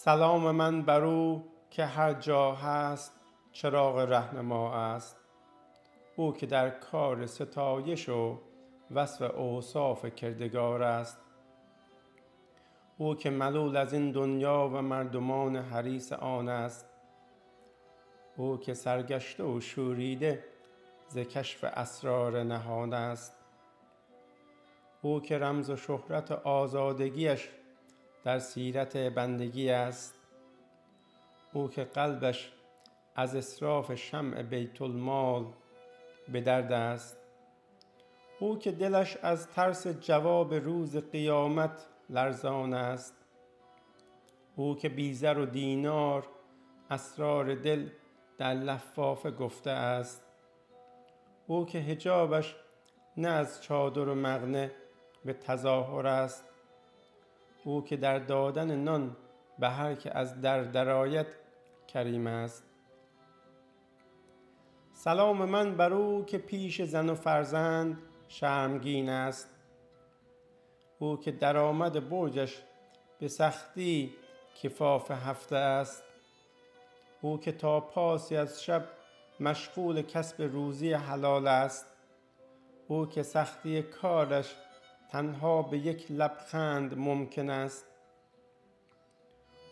سلام من بر او که هر جا هست چراغ رهنما است. او که در کار ستایش و وصف اوصاف کردگار است. او که ملول از این دنیا و مردمان حریص آن است. او که سرگشته و شوریده ز کشف اسرار نهان است. او که رمز و شهرت آزادگیش در سیرت بندگی است. او که قلبش از اصراف شمع بیت المال به درد است. او که دلش از ترس جواب روز قیامت لرزان است. او که بی زر و دینار اسرار دل در لفافه گفته است. او که حجابش نه از چادر و مغنه به تظاهر است. او که در دادن نان به هر که از در درآید کریم است. سلام من بر او که پیش زن و فرزند شرمگین است. او که درآمد برجش به سختی کفاف هفته است. او که تا پاسی از شب مشغول کسب روزی حلال است. او که سختی کارش تنها به یک لبخند ممکن است.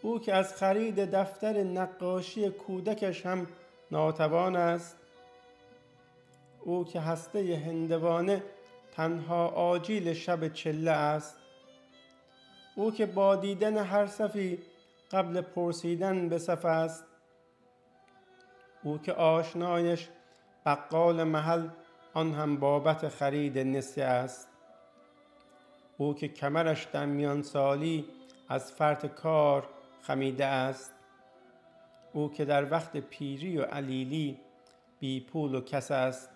او که از خرید دفتر نقاشی کودکش هم ناتوان است. او که هسته هندوانه تنها آجیل شب چله است. او که با دیدن هر صفی قبل پرسیدن به صف است. او که آشنایش بقال محل آن هم بابت خرید نسیه است. او که کمرش در میان سالی از فرط کار خمیده است. او که در وقت پیری و علیلی بی پول و کس است.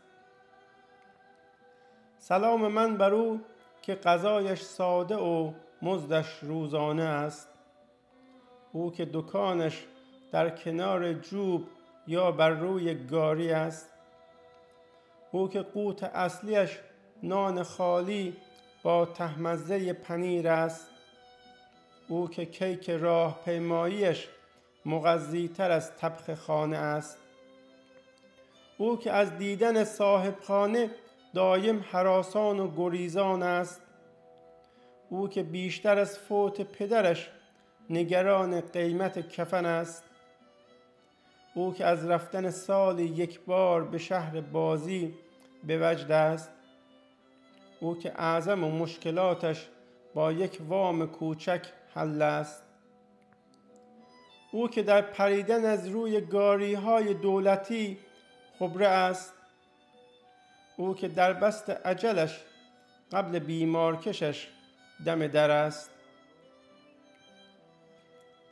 سلام من بر او که غذایش ساده و مزدش روزانه است. او که دکانش در کنار جوب یا بر روی گاری است. او که قوت اصلیش نان خالی با تهمزه پنیر است. او که کیک راه پیماییش مغذی تر از طبخ خانه است. او که از دیدن صاحب خانه دایم حراسان و گریزان است. او که بیشتر از فوت پدرش نگران قیمت کفن است. او که از رفتن سالی یک بار به شهر بازی به وجد است. او که اعظم مشکلاتش با یک وام کوچک حل است. او که در پریدن از روی گاری های دولتی خبره است. او که در بست عجلش قبل بیمارکشش دم در است.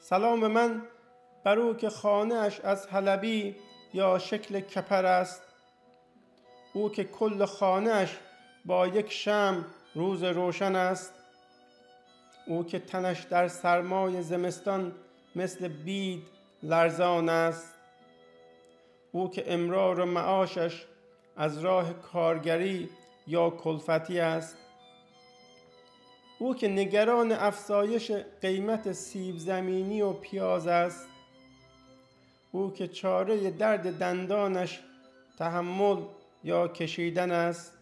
سلام من بر او که خانه اش از حلبی یا شکل کپر است. او که کل خانه اش با یک شم روز روشن است. او که تنش در سرمای زمستان مثل بید لرزان است. او که امرار و معاشش از راه کارگری یا کلفتی است. او که نگران افزایش قیمت سیب زمینی و پیاز است. او که چاره درد دندانش تحمل یا کشیدن است.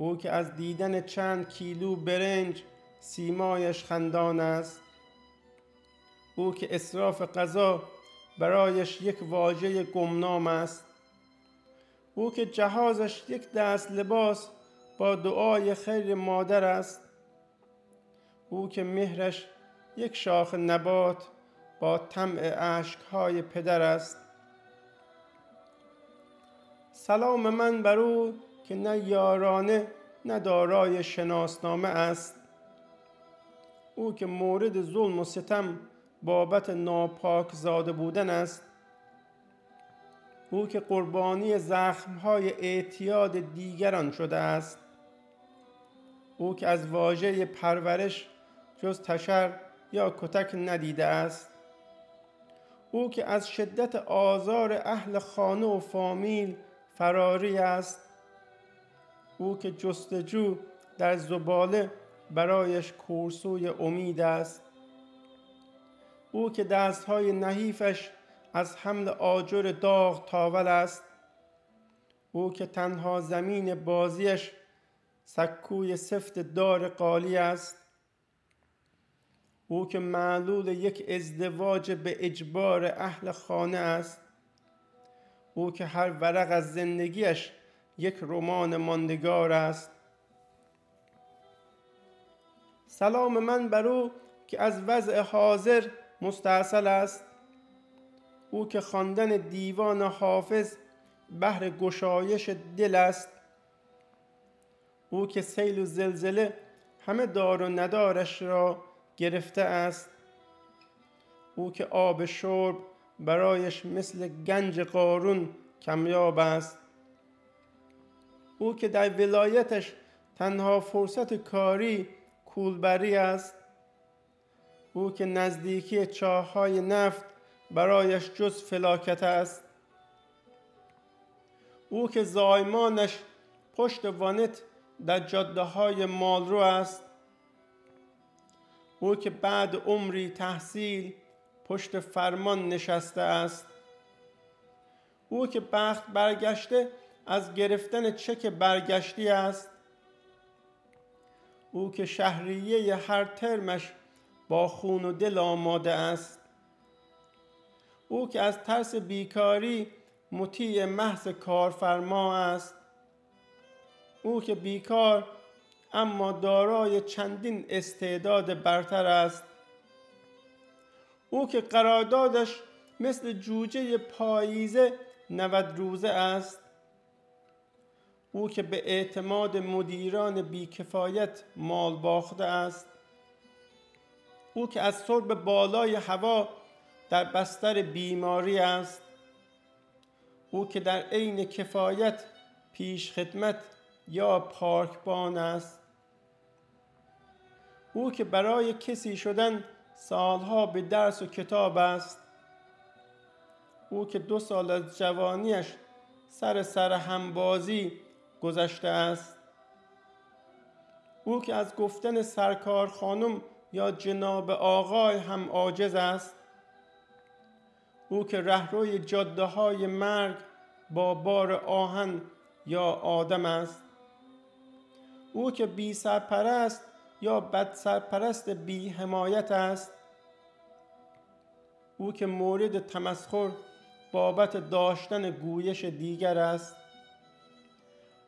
او که از دیدن چند کیلو برنج سیمایش خندان است. او که اصراف غذا برایش یک واژه گمنام است. او که جهازش یک دست لباس با دعای خیر مادر است. او که مهرش یک شاخ نبات با طمع اشکهای پدر است. سلام من بر او که نه یارانه نه دارای شناسنامه است. او که مورد ظلم و ستم بابت ناپاک زاده بودن است. او که قربانی زخمهای اعتیاد دیگران شده است. او که از واژه پرورش جز تشر یا کتک ندیده است. او که از شدت آزار اهل خانه و فامیل فراری است. او که جستجو در زباله برایش کورسوی امید است. او که دستهای نحیفش از حمل آجر داغ تاول است. او که تنها زمین بازیش سکوی سفت دار قالی است. او که معلول یک ازدواج به اجبار اهل خانه است. او که هر ورق از زندگیش یک رمان ماندگار است. سلام من بر او که از وضع حاضر مستاصل است. او که خواندن دیوان حافظ بهر گشایش دل است. او که سیل و زلزله همه دار و ندارش را گرفته است. او که آب شرب برایش مثل گنج قارون کمیاب است. او که در ولایتش تنها فرصت کاری کولبری است او که نزدیکی چاهای نفت برایش جز فلاکت است. او که زایمانش پشت وانت در جاده های مالرو است. او که بعد عمری تحصیل پشت فرمان نشسته است. او که بخت برگشته از گرفتن چک برگشتی است. او که شهریه هر ترمش با خون و دل آماده است. او که از ترس بیکاری مطیع محض کارفرما است. او که بیکار اما دارای چندین استعداد برتر است. او که قراردادش مثل جوجه پاییزه نود روزه است. او که به اعتماد مدیران بیکفایت مال باخته است او که از سرب بالای هوا در بستر بیماری است او که در عین کفایت پیش خدمت یا پارکبان است او که برای کسی شدن سالها به درس و کتاب است او که دو سال از جوانیش سر سر همبازی گذشته است. او که از گفتن سرکار خانم یا جناب آقای هم عاجز است او که رهروی جاده های مرگ با بار آهن یا آدم است او که بی سرپرست یا بد سرپرست بی حمایت است او که مورد تمسخر بابت داشتن گویش دیگر است.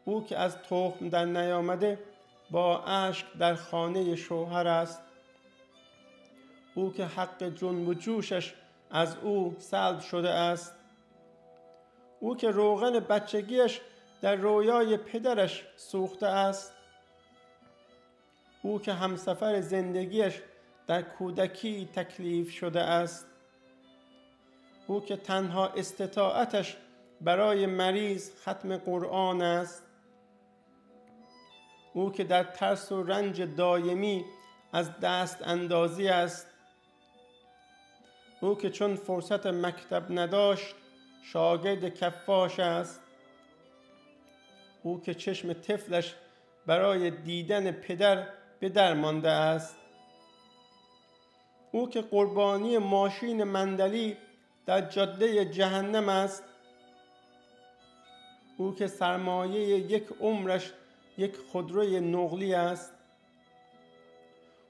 او که از تخم در نیامده با اشک در خانه شوهر است. او که حق جنب و جوشش از او سلب شده است. او که روغن بچگیش در رویای پدرش سوخته است. او که همسفر زندگیش در کودکی تکلیف شده است. او که تنها استطاعتش برای مریض ختم قرآن است. او که در ترس و رنج دایمی از دست اندازی است. او که چون فرصت مکتب نداشت شاگرد کفاش است. او که چشم طفلش برای دیدن پدر به در مانده است. او که قربانی ماشین مندلی در جاده جهنم است. او که سرمایه یک عمرش یک خودروی نقلی است.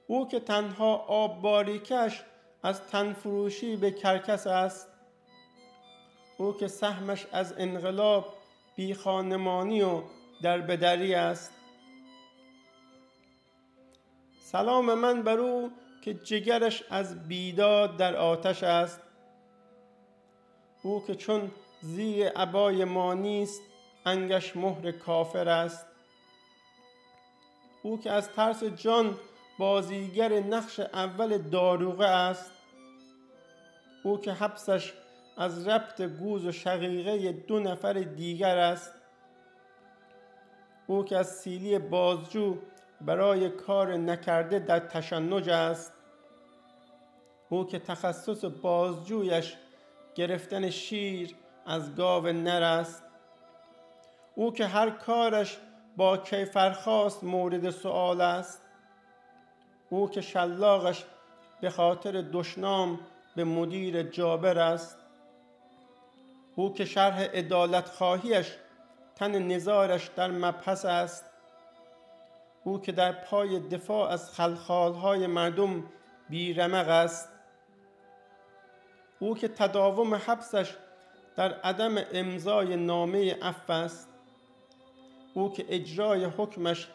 او که تنها آب باریکش از تنفروشی به کرکس است. او که سهمش از انقلاب بی خانمانی و در بدری است. سلام من بر او که جگرش از بیداد در آتش است. او که چون زیر عبای ما نیست انگش مهر کافر است. او که از ترس جان بازیگر نقش اول داروغه است او که حبسش از ربط گوز و شقیقه دو نفر دیگر است. او که از سیلی بازجو برای کار نکرده در تشنج است. او که تخصص بازجویش گرفتن شیر از گاو نر است. او که هر کارش با کیفرخواست مورد سؤال است. او که شلاقش به خاطر دشنام به مدیر جابر است. او که شرح ادالت خواهیش تن نزارش در مبحث است. او که در پای دفاع از خلخالهای مردم بیرمق است. او که تداوم حبسش در عدم امضای نامه عفو است. او که اجرای حکمش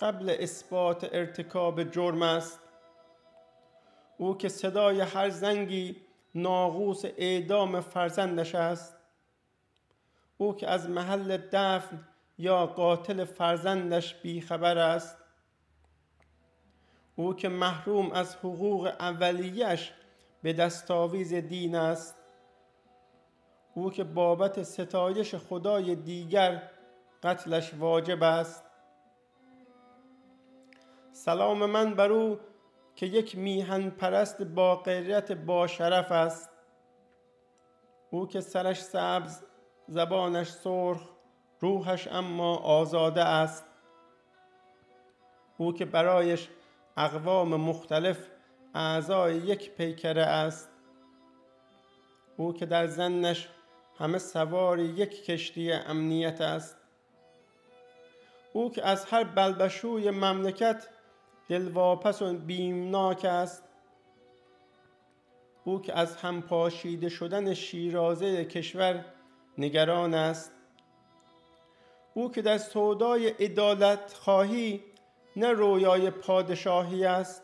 قبل اثبات ارتکاب جرم است. او که صدای هر زنگی ناقوس اعدام فرزندش است. او که از محل دفن یا قاتل فرزندش بیخبر است. او که محروم از حقوق اولیش به دستاویز دین است. او که بابت ستایش خدای دیگر قتلش واجب است. سلام من بر او که یک میهن پرست با غیرت با شرف است. او که سرش سبز زبانش سرخ روحش اما آزاده است. او که برایش اقوام مختلف اعضای یک پیکره است. او که در زنش همه سوار یک کشتی امنیت است. او که از هر بلبشوی مملکت دلواپس و بیمناک است او که از هم پاشیده شدن شیرازه کشور نگران است. او که در سودای عدالت خواهی نه رویای پادشاهی است.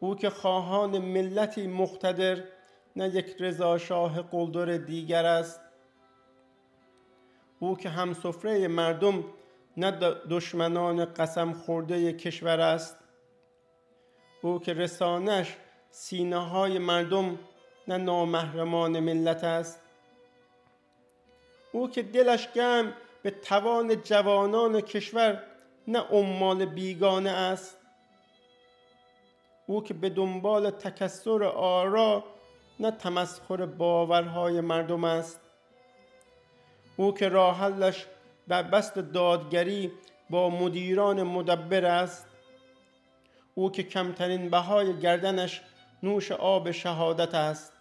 او که خواهان ملتی مقتدر نه یک رضا شاه قلدر دیگر است. او که هم سفره مردم نه دشمنان قسم خورده کشور است. او که رسانش سینه های مردم نه نامحرمان ملت است. او که دلش گم به توان جوانان کشور نه عمال بیگانه است. او که به دنبال تکسر آرا نه تمسخر باورهای مردم است. او که راحلش در بست دادگری با مدیران مدبر است او که کمترین بهای گردنش نوش آب شهادت است.